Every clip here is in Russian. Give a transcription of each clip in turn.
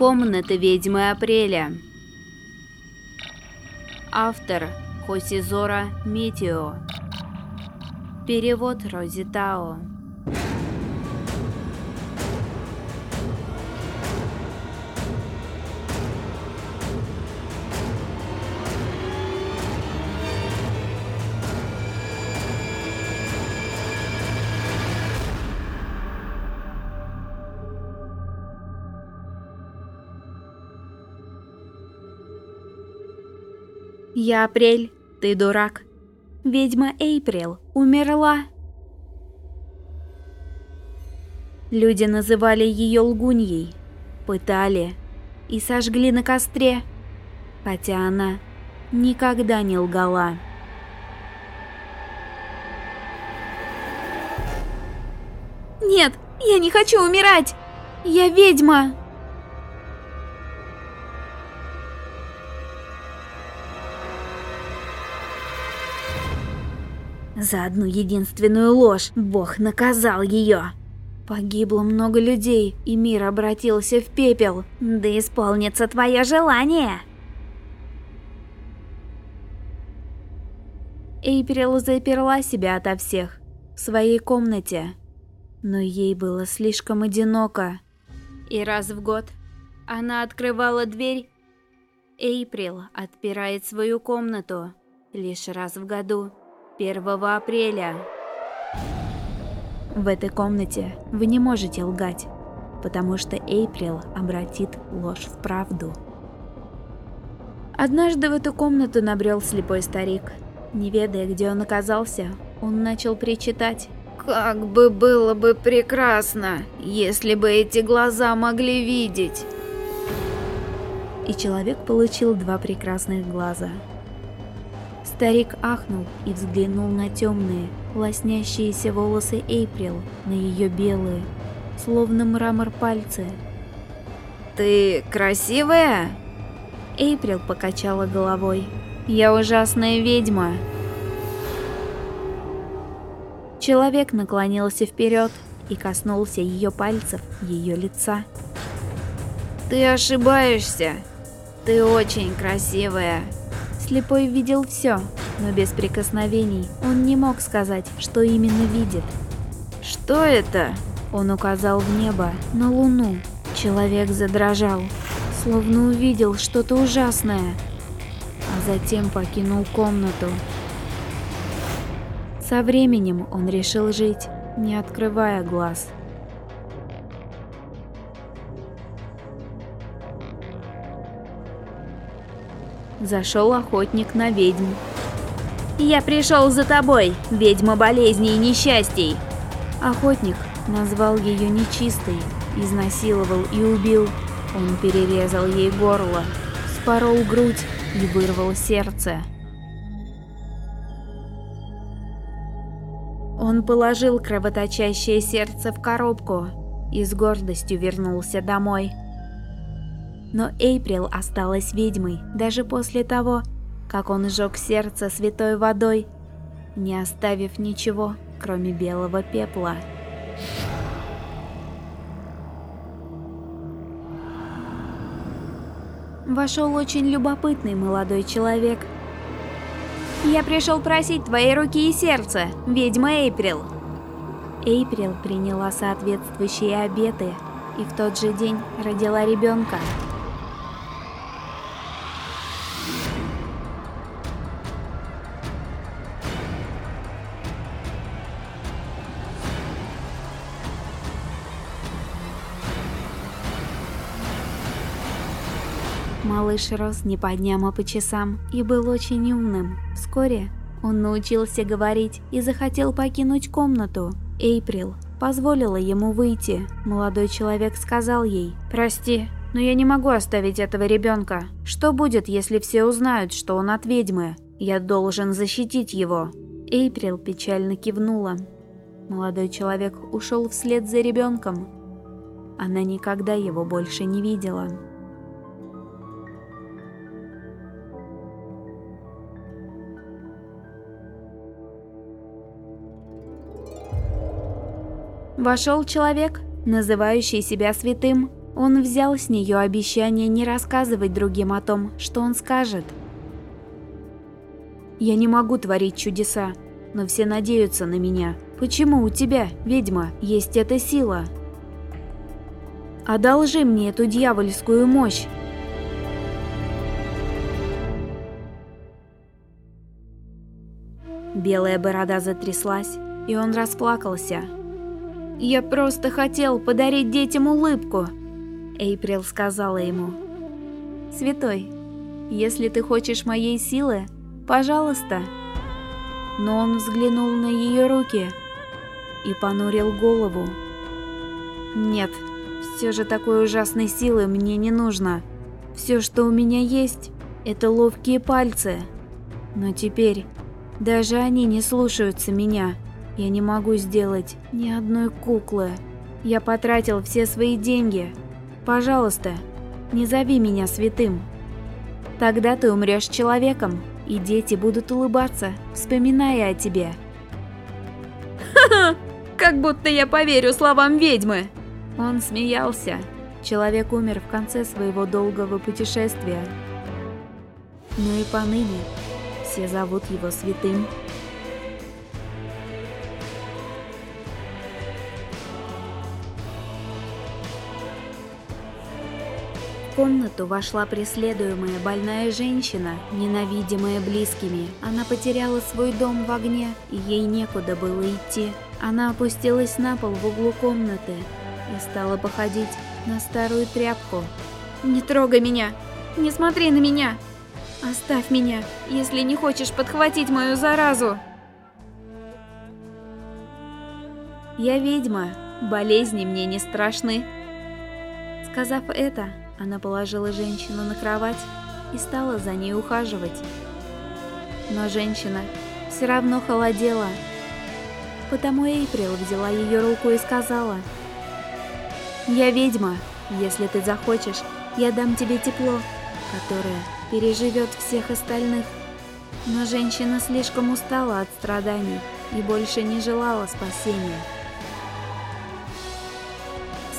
Комната ведьмы апреля. Автор Хосизора Метео. Перевод Розитао. Я Апрель, ты дурак. Ведьма Эйприл умерла. Люди называли ее лгуньей, пытали и сожгли на костре, хотя она никогда не лгала. Нет, я не хочу умирать! Я ведьма! За одну единственную ложь Бог наказал ее. Погибло много людей, и мир обратился в пепел. Да исполнится твое желание. Эйприл заперла себя ото всех в своей комнате. Но ей было слишком одиноко. И раз в год она открывала дверь. Эйприл отпирает свою комнату лишь раз в году. 1 апреля. В этой комнате вы не можете лгать, потому что Эйприл обратит ложь в правду. Однажды в эту комнату набрел слепой старик. Не ведая, где он оказался, он начал причитать. «Как бы было бы прекрасно, если бы эти глаза могли видеть!» И человек получил два прекрасных глаза – Старик ахнул и взглянул на темные, лоснящиеся волосы Эйприл, на ее белые, словно мрамор пальцы. «Ты красивая?» Эйприл покачала головой. «Я ужасная ведьма!» Человек наклонился вперед и коснулся ее пальцев, ее лица. «Ты ошибаешься! Ты очень красивая!» Слепой видел все, но без прикосновений он не мог сказать, что именно видит. «Что это?» Он указал в небо, на луну. Человек задрожал, словно увидел что-то ужасное, а затем покинул комнату. Со временем он решил жить, не открывая глаз. Зашел охотник на ведьм. «Я пришел за тобой, ведьма болезней и несчастий!» Охотник назвал ее нечистой, изнасиловал и убил. Он перерезал ей горло, спорол грудь и вырвал сердце. Он положил кровоточащее сердце в коробку и с гордостью вернулся домой. Но Эйприл осталась ведьмой даже после того, как он сжег сердце святой водой, не оставив ничего, кроме белого пепла. Вошел очень любопытный молодой человек. «Я пришел просить твоей руки и сердца, ведьма Эйприл!» Эйприл приняла соответствующие обеты и в тот же день родила ребенка. Малыш рос не по дням, а по часам и был очень умным. Вскоре он научился говорить и захотел покинуть комнату. Эйприл позволила ему выйти. Молодой человек сказал ей, «Прости, но я не могу оставить этого ребенка. Что будет, если все узнают, что он от ведьмы? Я должен защитить его». Эйприл печально кивнула. Молодой человек ушел вслед за ребенком. Она никогда его больше не видела. Вошел человек, называющий себя святым. Он взял с нее обещание не рассказывать другим о том, что он скажет. «Я не могу творить чудеса, но все надеются на меня. Почему у тебя, ведьма, есть эта сила?» «Одолжи мне эту дьявольскую мощь!» Белая борода затряслась, и он расплакался. «Я просто хотел подарить детям улыбку!» Эйприл сказала ему. «Святой, если ты хочешь моей силы, пожалуйста». Но он взглянул на ее руки и понурил голову. «Нет, все же такой ужасной силы мне не нужно. Все, что у меня есть, это ловкие пальцы. Но теперь даже они не слушаются меня. Я не могу сделать ни одной куклы. Я потратил все свои деньги. Пожалуйста, не зови меня святым. Тогда ты умрешь человеком, и дети будут улыбаться, вспоминая о тебе. Ха-ха! Как будто я поверю словам ведьмы! Он смеялся. Человек умер в конце своего долгого путешествия. Но и поныне все зовут его святым. Комнату вошла преследуемая больная женщина, ненавидимая близкими. Она потеряла свой дом в огне, и ей некуда было идти. Она опустилась на пол в углу комнаты и стала походить на старую тряпку. «Не трогай меня! Не смотри на меня!» Оставь меня, если не хочешь подхватить мою заразу. Я ведьма, болезни мне не страшны. Сказав это, она положила женщину на кровать и стала за ней ухаживать. Но женщина все равно холодела. Потому Эйприл взяла ее руку и сказала, «Я ведьма, если ты захочешь, я дам тебе тепло, которое переживет всех остальных. Но женщина слишком устала от страданий и больше не желала спасения.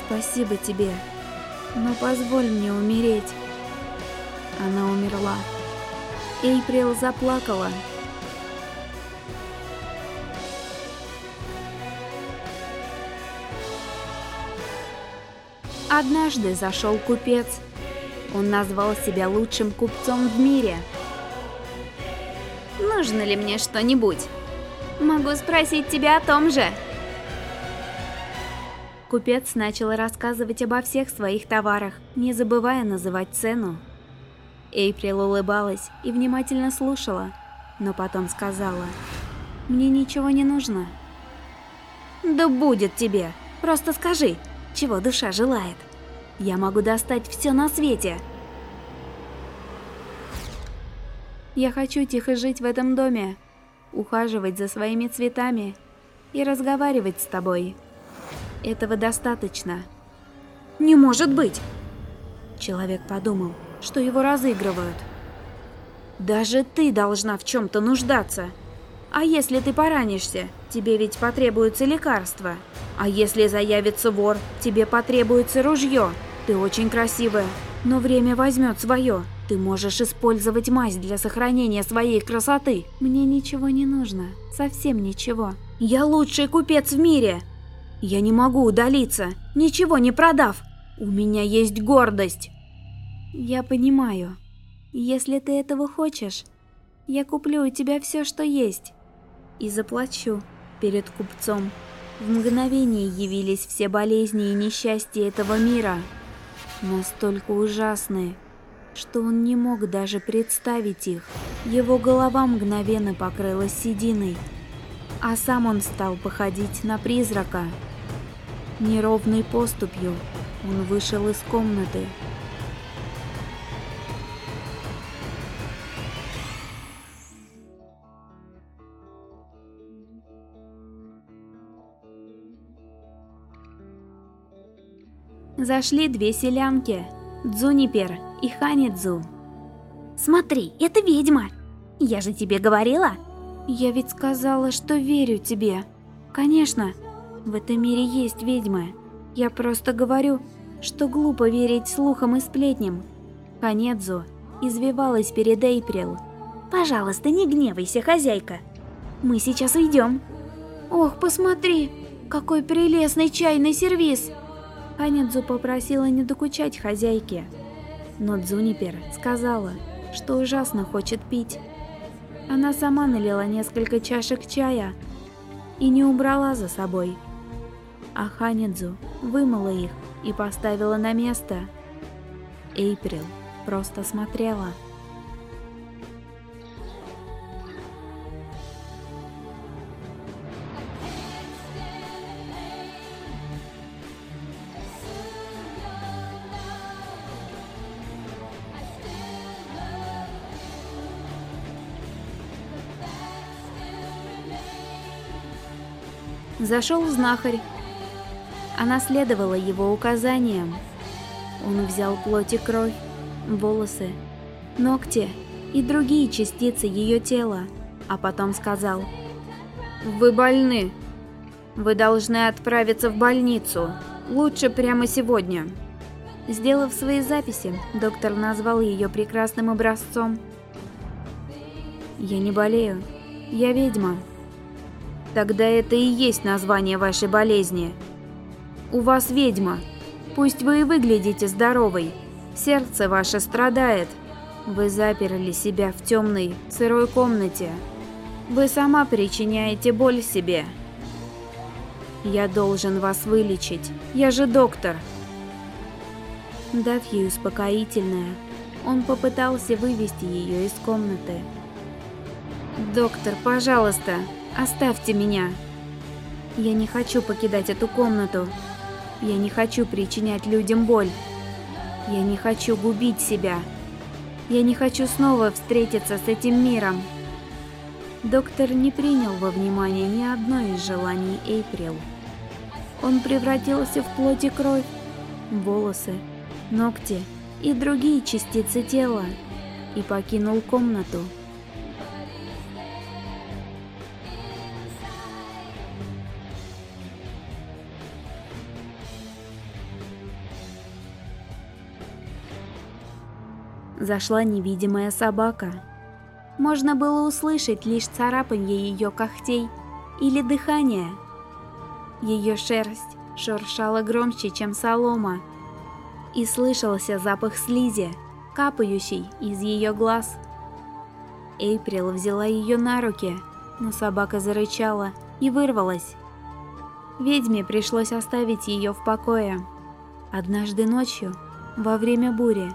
Спасибо тебе, но позволь мне умереть. Она умерла. Эйприл заплакала. Однажды зашел купец он назвал себя лучшим купцом в мире. Нужно ли мне что-нибудь? Могу спросить тебя о том же. Купец начал рассказывать обо всех своих товарах, не забывая называть цену. Эйприл улыбалась и внимательно слушала, но потом сказала, «Мне ничего не нужно». «Да будет тебе! Просто скажи, чего душа желает». Я могу достать все на свете. Я хочу тихо жить в этом доме, ухаживать за своими цветами и разговаривать с тобой. Этого достаточно. Не может быть! Человек подумал, что его разыгрывают. Даже ты должна в чем-то нуждаться. А если ты поранишься, тебе ведь потребуется лекарство. А если заявится вор, тебе потребуется ружье. Ты очень красивая, но время возьмет свое. Ты можешь использовать мазь для сохранения своей красоты. Мне ничего не нужно, совсем ничего. Я лучший купец в мире. Я не могу удалиться, ничего не продав. У меня есть гордость. Я понимаю. Если ты этого хочешь, я куплю у тебя все, что есть. И заплачу перед купцом. В мгновение явились все болезни и несчастья этого мира настолько ужасные, что он не мог даже представить их. Его голова мгновенно покрылась сединой, а сам он стал походить на призрака. Неровной поступью он вышел из комнаты, Зашли две селянки, Дзунипер и Ханидзу. «Смотри, это ведьма! Я же тебе говорила!» «Я ведь сказала, что верю тебе. Конечно, в этом мире есть ведьмы. Я просто говорю, что глупо верить слухам и сплетням. Ханедзу извивалась перед Эйприл. «Пожалуйста, не гневайся, хозяйка. Мы сейчас уйдем». «Ох, посмотри, какой прелестный чайный сервиз!» Ханедзу попросила не докучать хозяйке. Но Дзунипер сказала, что ужасно хочет пить. Она сама налила несколько чашек чая и не убрала за собой. А вымыла их и поставила на место. Эйприл просто смотрела. Зашел знахарь. Она следовала его указаниям. Он взял плоть и кровь, волосы, ногти и другие частицы ее тела, а потом сказал «Вы больны. Вы должны отправиться в больницу. Лучше прямо сегодня». Сделав свои записи, доктор назвал ее прекрасным образцом. «Я не болею. Я ведьма», Тогда это и есть название вашей болезни. У вас ведьма. Пусть вы и выглядите здоровой. Сердце ваше страдает. Вы заперли себя в темной, сырой комнате. Вы сама причиняете боль себе. Я должен вас вылечить. Я же доктор. Дав ей успокоительное, он попытался вывести ее из комнаты. «Доктор, пожалуйста, Оставьте меня. Я не хочу покидать эту комнату. Я не хочу причинять людям боль. Я не хочу губить себя. Я не хочу снова встретиться с этим миром. Доктор не принял во внимание ни одно из желаний Эйприл. Он превратился в плоть и кровь, волосы, ногти и другие частицы тела и покинул комнату. Зашла невидимая собака. Можно было услышать лишь царапанье ее когтей или дыхание. Ее шерсть шуршала громче, чем солома, и слышался запах слизи, капающий из ее глаз. Эйприл взяла ее на руки, но собака зарычала и вырвалась. Ведьме пришлось оставить ее в покое. Однажды ночью, во время бури,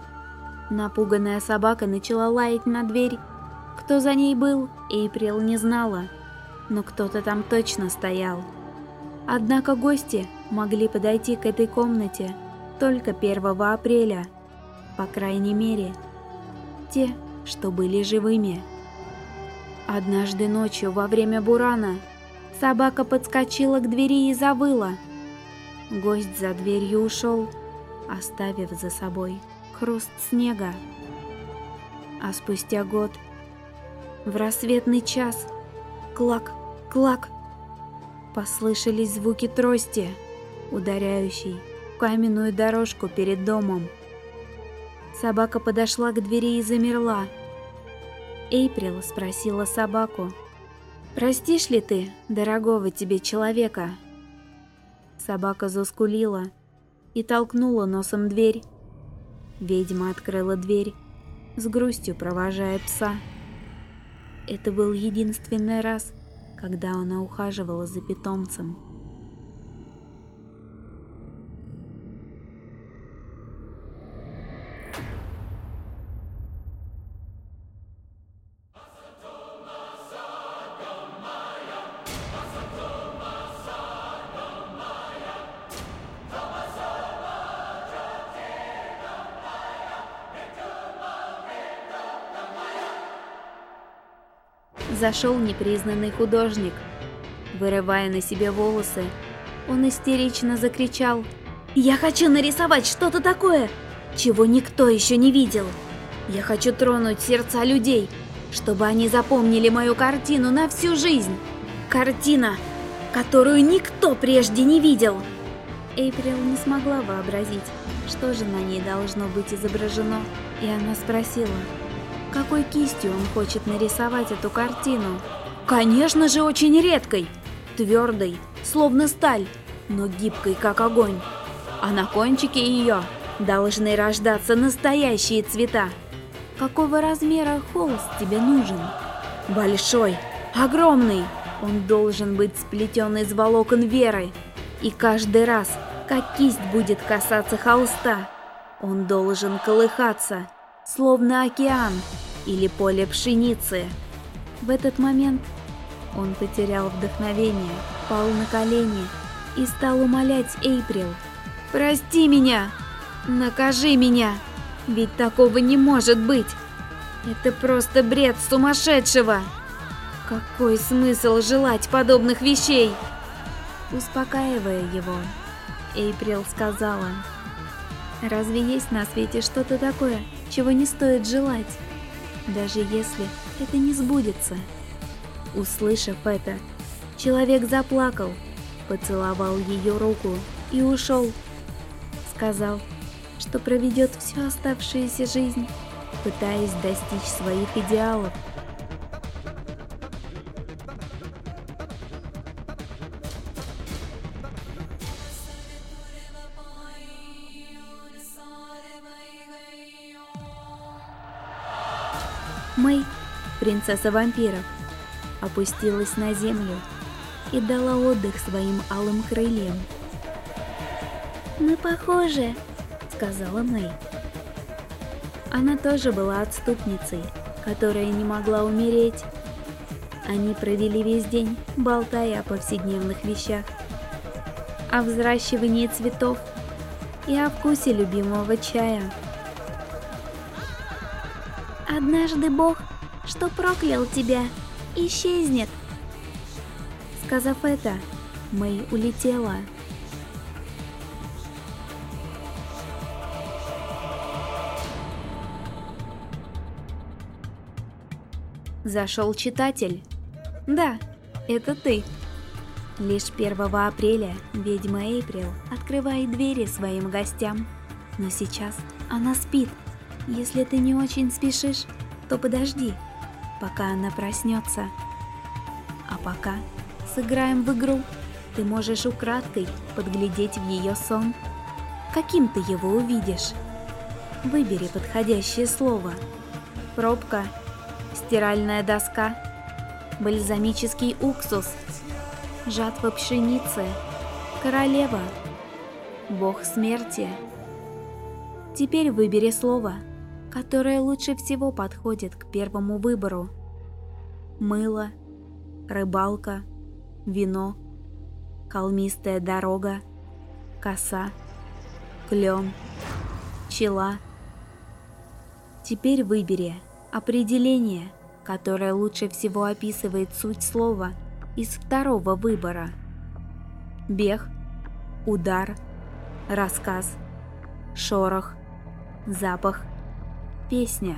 Напуганная собака начала лаять на дверь. Кто за ней был, Эйприл не знала, но кто-то там точно стоял. Однако гости могли подойти к этой комнате только 1 апреля, по крайней мере, те, что были живыми. Однажды ночью во время бурана собака подскочила к двери и завыла. Гость за дверью ушел, оставив за собой хруст снега. А спустя год, в рассветный час, клак, клак, послышались звуки трости, ударяющей в каменную дорожку перед домом. Собака подошла к двери и замерла. Эйприл спросила собаку, «Простишь ли ты, дорогого тебе человека?» Собака заскулила и толкнула носом дверь. Ведьма открыла дверь, с грустью провожая пса. Это был единственный раз, когда она ухаживала за питомцем. Зашел непризнанный художник. Вырывая на себе волосы, он истерично закричал «Я хочу нарисовать что-то такое, чего никто еще не видел! Я хочу тронуть сердца людей, чтобы они запомнили мою картину на всю жизнь! Картина, которую никто прежде не видел!» Эйприл не смогла вообразить, что же на ней должно быть изображено, и она спросила, какой кистью он хочет нарисовать эту картину. Конечно же, очень редкой, твердой, словно сталь, но гибкой, как огонь. А на кончике ее должны рождаться настоящие цвета. Какого размера холст тебе нужен? Большой, огромный. Он должен быть сплетен из волокон веры. И каждый раз, как кисть будет касаться холста, он должен колыхаться, словно океан или поле пшеницы. В этот момент он потерял вдохновение, пал на колени и стал умолять Эйприл. «Прости меня! Накажи меня! Ведь такого не может быть! Это просто бред сумасшедшего! Какой смысл желать подобных вещей?» Успокаивая его, Эйприл сказала, «Разве есть на свете что-то такое, чего не стоит желать, даже если это не сбудется?» Услышав это, человек заплакал, поцеловал ее руку и ушел. Сказал, что проведет всю оставшуюся жизнь, пытаясь достичь своих идеалов. Принцесса вампиров, опустилась на землю и дала отдых своим алым крыльям. «Мы похожи», — сказала Мэй. Она тоже была отступницей, которая не могла умереть. Они провели весь день, болтая о повседневных вещах, о взращивании цветов и о вкусе любимого чая. «Однажды Бог, что проклял тебя, исчезнет!» Сказав это, Мэй улетела. Зашел читатель. Да, это ты. Лишь 1 апреля ведьма Эйприл открывает двери своим гостям. Но сейчас она спит. Если ты не очень спешишь, то подожди, пока она проснется. А пока сыграем в игру. Ты можешь украдкой подглядеть в ее сон. Каким ты его увидишь? Выбери подходящее слово. Пробка стиральная доска, бальзамический уксус, жатва пшеницы, королева, бог смерти. Теперь выбери слово, которое лучше всего подходит к первому выбору. Мыло, рыбалка, вино, холмистая дорога, коса, клен, пчела. Теперь выбери Определение, которое лучше всего описывает суть слова из второго выбора. Бег, удар, рассказ, шорох, запах, песня.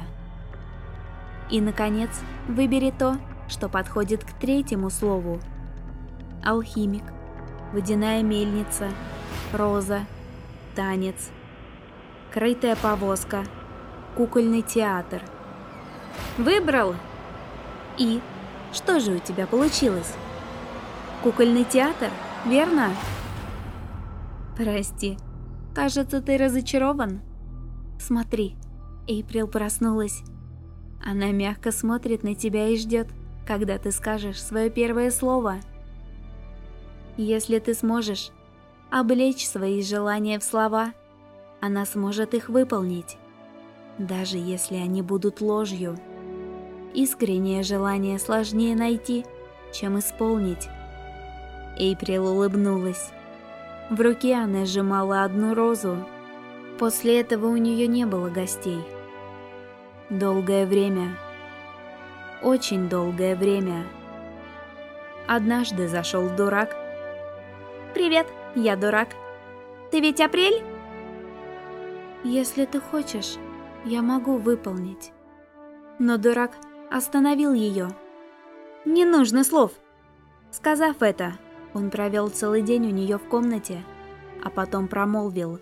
И, наконец, выбери то, что подходит к третьему слову. Алхимик, водяная мельница, роза, танец, крытая повозка, кукольный театр – Выбрал? И? Что же у тебя получилось? Кукольный театр, верно? Прости. Кажется, ты разочарован. Смотри, Эйприл проснулась. Она мягко смотрит на тебя и ждет, когда ты скажешь свое первое слово. Если ты сможешь облечь свои желания в слова, она сможет их выполнить, даже если они будут ложью. Искреннее желание сложнее найти, чем исполнить. Эйприл улыбнулась. В руке она сжимала одну розу. После этого у нее не было гостей. Долгое время. Очень долгое время. Однажды зашел дурак. «Привет, я дурак. Ты ведь Апрель?» «Если ты хочешь, я могу выполнить». Но дурак остановил ее. «Не нужно слов!» Сказав это, он провел целый день у нее в комнате, а потом промолвил.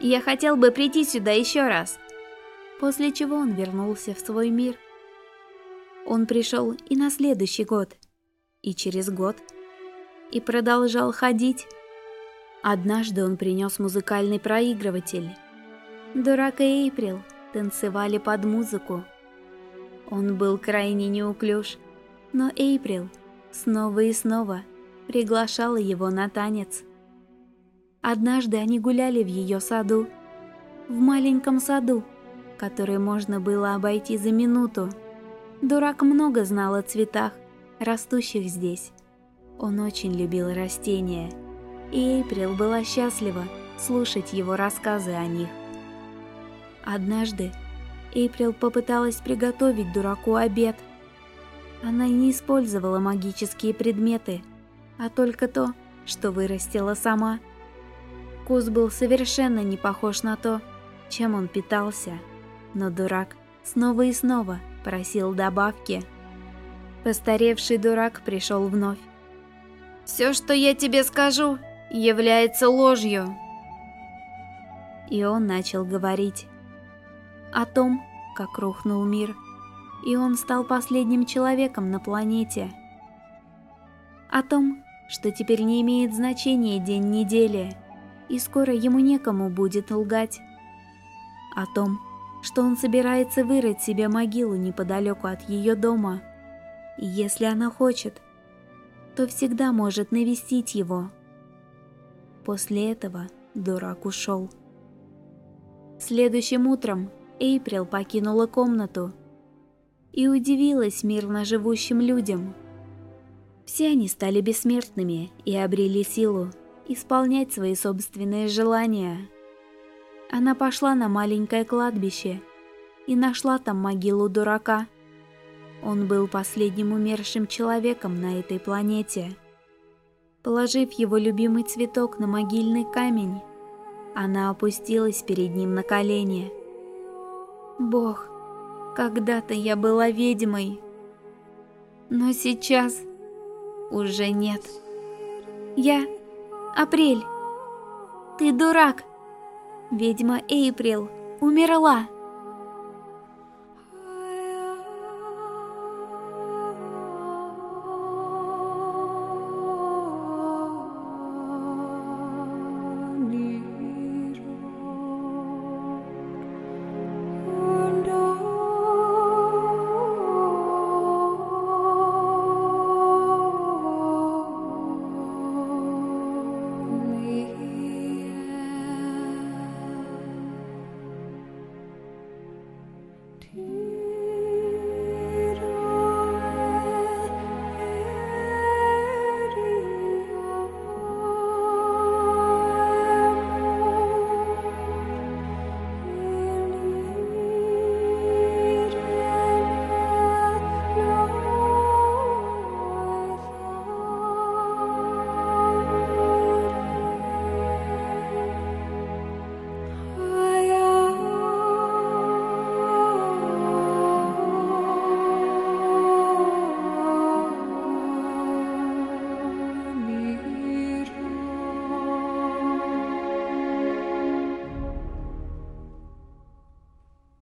«Я хотел бы прийти сюда еще раз». После чего он вернулся в свой мир. Он пришел и на следующий год, и через год, и продолжал ходить. Однажды он принес музыкальный проигрыватель. Дурак и Эйприл танцевали под музыку. Он был крайне неуклюж, но Эйприл снова и снова приглашала его на танец. Однажды они гуляли в ее саду, в маленьком саду, который можно было обойти за минуту. Дурак много знал о цветах, растущих здесь. Он очень любил растения, и Эйприл была счастлива слушать его рассказы о них. Однажды Эйприл попыталась приготовить дураку обед. Она не использовала магические предметы, а только то, что вырастила сама – Вкус был совершенно не похож на то, чем он питался. Но дурак снова и снова просил добавки. Постаревший дурак пришел вновь. «Все, что я тебе скажу, является ложью!» И он начал говорить о том, как рухнул мир, и он стал последним человеком на планете. О том, что теперь не имеет значения день недели – и скоро ему некому будет лгать. О том, что он собирается вырыть себе могилу неподалеку от ее дома, и если она хочет, то всегда может навестить его. После этого дурак ушел. Следующим утром Эйприл покинула комнату и удивилась мирно живущим людям. Все они стали бессмертными и обрели силу исполнять свои собственные желания. Она пошла на маленькое кладбище и нашла там могилу дурака. Он был последним умершим человеком на этой планете. Положив его любимый цветок на могильный камень, она опустилась перед ним на колени. «Бог, когда-то я была ведьмой, но сейчас уже нет. Я Апрель! Ты дурак! Ведьма Эйприл умерла!» you.